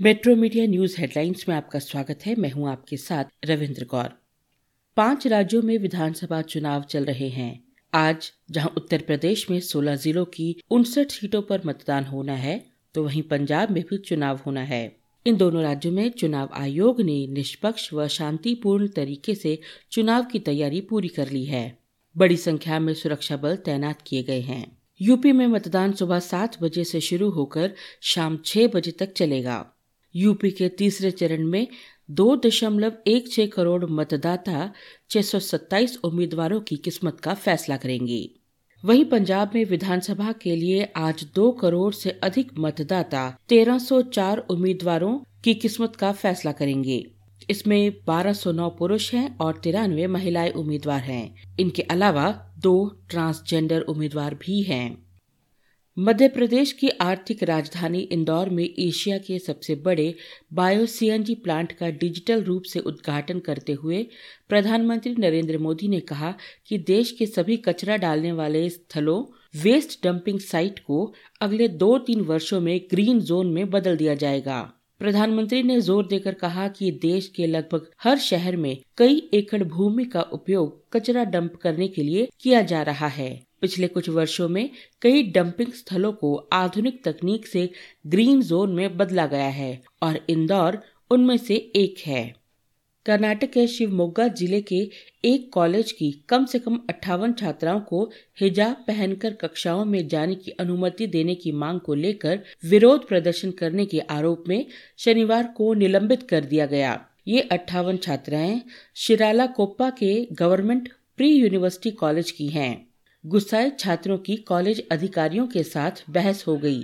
Metro media news headlines में आपका स्वागत है। मैं हूँ आपके साथ रविंद्र कौर। पाँच राज्यों में विधानसभा चुनाव चल रहे हैं। आज जहाँ उत्तर प्रदेश में 16 जिलों की उनसठ सीटों पर मतदान होना है तो वहीं पंजाब में भी चुनाव होना है। इन दोनों राज्यों में चुनाव आयोग ने निष्पक्ष व शांतिपूर्ण तरीके से चुनाव की तैयारी पूरी कर ली है। बड़ी संख्या में सुरक्षा बल तैनात किए गए हैं। यूपी में मतदान सुबह सात बजे से शुरू होकर शाम छह बजे तक चलेगा। यूपी के तीसरे चरण में दो दशमलव एक छह करोड़ मतदाता छह सौ सत्ताईस उम्मीदवारों की किस्मत का फैसला करेंगे। वहीं पंजाब में विधानसभा के लिए आज दो करोड़ से अधिक मतदाता 1304 उम्मीदवारों की किस्मत का फैसला करेंगे। इसमें 1209 पुरुष हैं और तिरानवे महिलाएँ उम्मीदवार हैं। इनके अलावा दो ट्रांसजेंडर उम्मीदवार भी हैं। मध्य प्रदेश की आर्थिक राजधानी इंदौर में एशिया के सबसे बड़े बायो सीएनजी प्लांट का डिजिटल रूप से उद्घाटन करते हुए प्रधानमंत्री नरेंद्र मोदी ने कहा कि देश के सभी कचरा डालने वाले स्थलों वेस्ट डंपिंग साइट को अगले दो तीन वर्षों में ग्रीन जोन में बदल दिया जाएगा। प्रधानमंत्री ने ज़ोर देकर कहा कि देश के लगभग हर शहर में कई एकड़ भूमि का उपयोग कचरा डंप करने के लिए किया जा रहा है। पिछले कुछ वर्षों में कई डंपिंग स्थलों को आधुनिक तकनीक से ग्रीन जोन में बदला गया है और इंदौर उनमें से एक है। कर्नाटक के शिवमोगा ज़िले के एक कॉलेज की कम से कम अट्ठावन छात्राओं को हिजाब पहनकर कक्षाओं में जाने की अनुमति देने की मांग को लेकर विरोध प्रदर्शन करने के आरोप में शनिवार को निलंबित कर दिया गया ये अट्ठावन छात्राएँ शिराला कोप्पा के गवर्नमेंट प्री यूनिवर्सिटी कॉलेज की हैं। गुस्साए छात्रों की कॉलेज अधिकारियों के साथ बहस हो गई,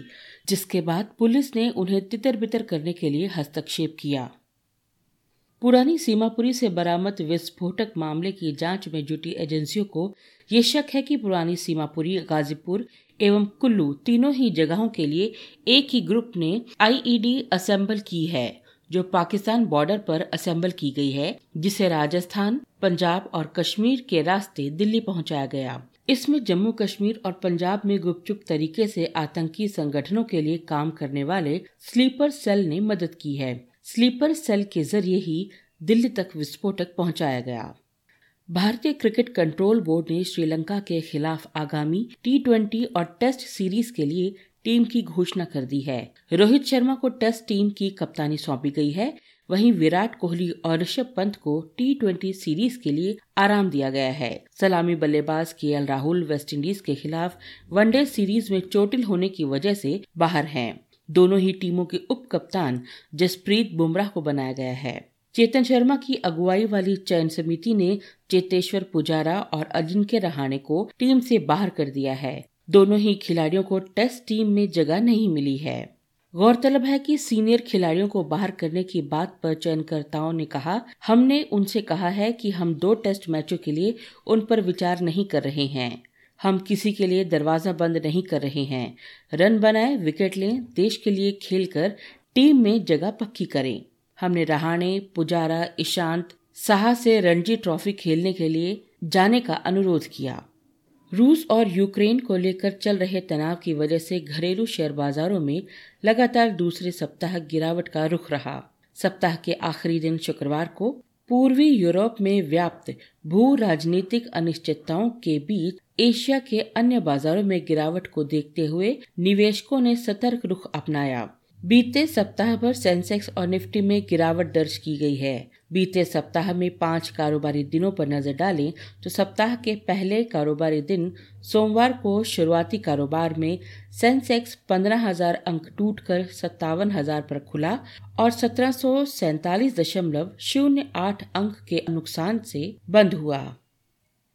जिसके बाद पुलिस ने उन्हें तितर बितर करने के लिए हस्तक्षेप किया पुरानी सीमापुरी से बरामद विस्फोटक मामले की जाँच में जुटी एजेंसियों को ये शक है कि पुरानी सीमापुरी, गाजीपुर एवं कुल्लू तीनों ही जगहों के लिए एक ही ग्रुप ने आईईडी असेंबल की है, जो पाकिस्तान बॉर्डर पर असेंबल की गई है, जिसे राजस्थान, पंजाब और कश्मीर के रास्ते दिल्ली पहुँचाया गया। इसमें जम्मू कश्मीर और पंजाब में गुपचुप तरीके से आतंकी संगठनों के लिए काम करने वाले स्लीपर सेल ने मदद की है। स्लीपर सेल के ज़रिए ही दिल्ली तक विस्फोटक पहुँचाया गया। भारतीय क्रिकेट कंट्रोल बोर्ड ने श्रीलंका के खिलाफ आगामी टी ट्वेंटी और टेस्ट सीरीज़ के लिए टीम की घोषणा कर दी है। रोहित शर्मा को टेस्ट टीम की कप्तानी सौंपी गई है। वहीं विराट कोहली और ऋषभ पंत को टी ट्वेंटी सीरीज़ के लिए आराम दिया गया है। सलामी बल्लेबाज के राहुल वेस्टइंडीज के खिलाफ वनडे सीरीज़ में चोटिल होने की वजह से बाहर हैं। दोनों ही टीमों के उप कप्तान जसप्रीत बुमराह को बनाया गया है। चेतन शर्मा की अगुवाई वाली चयन समिति ने चेतेश्वर पुजारा और अजिंक्य रहाणे को टीम से बाहर कर दिया है। दोनों ही खिलाड़ियों को टेस्ट टीम में जगह नहीं मिली है। गौरतलब है कि सीनियर खिलाड़ियों को बाहर करने की बात पर चयनकर्ताओं ने कहा, हमने उनसे कहा है कि हम दो टेस्ट मैचों के लिए उन पर विचार नहीं कर रहे हैं। हम किसी के लिए दरवाज़ा बंद नहीं कर रहे हैं। रन बनाए विकेट लें, देश के लिए खेलकर टीम में जगह पक्की करें। हमने रहाणे, पुजारा, ईशांत, साहा से रणजी ट्रॉफी खेलने के लिए जाने का अनुरोध किया। रूस और यूक्रेन को लेकर चल रहे तनाव की वजह से घरेलू शेयर बाजारों में लगातार दूसरे सप्ताह गिरावट का रुख रहा। सप्ताह के आखिरी दिन शुक्रवार को पूर्वी यूरोप में व्याप्त भू राजनीतिक अनिश्चितताओं के बीच एशिया के अन्य बाजारों में गिरावट को देखते हुए निवेशकों ने सतर्क रुख अपनाया। बीते सप्ताह भर सेंसेक्स और निफ्टी में गिरावट दर्ज की गई है। बीते सप्ताह में पाँच कारोबारी दिनों पर नज़र डालें तो सप्ताह के पहले कारोबारी दिन सोमवार को शुरुआती कारोबार में सेंसेक्स पंद्रह हज़ार अंक टूटकर सत्तावन हज़ार पर खुला और सत्रह सौ सैतालीस दशमलव शून्य आठ अंक के नुकसान से बंद हुआ।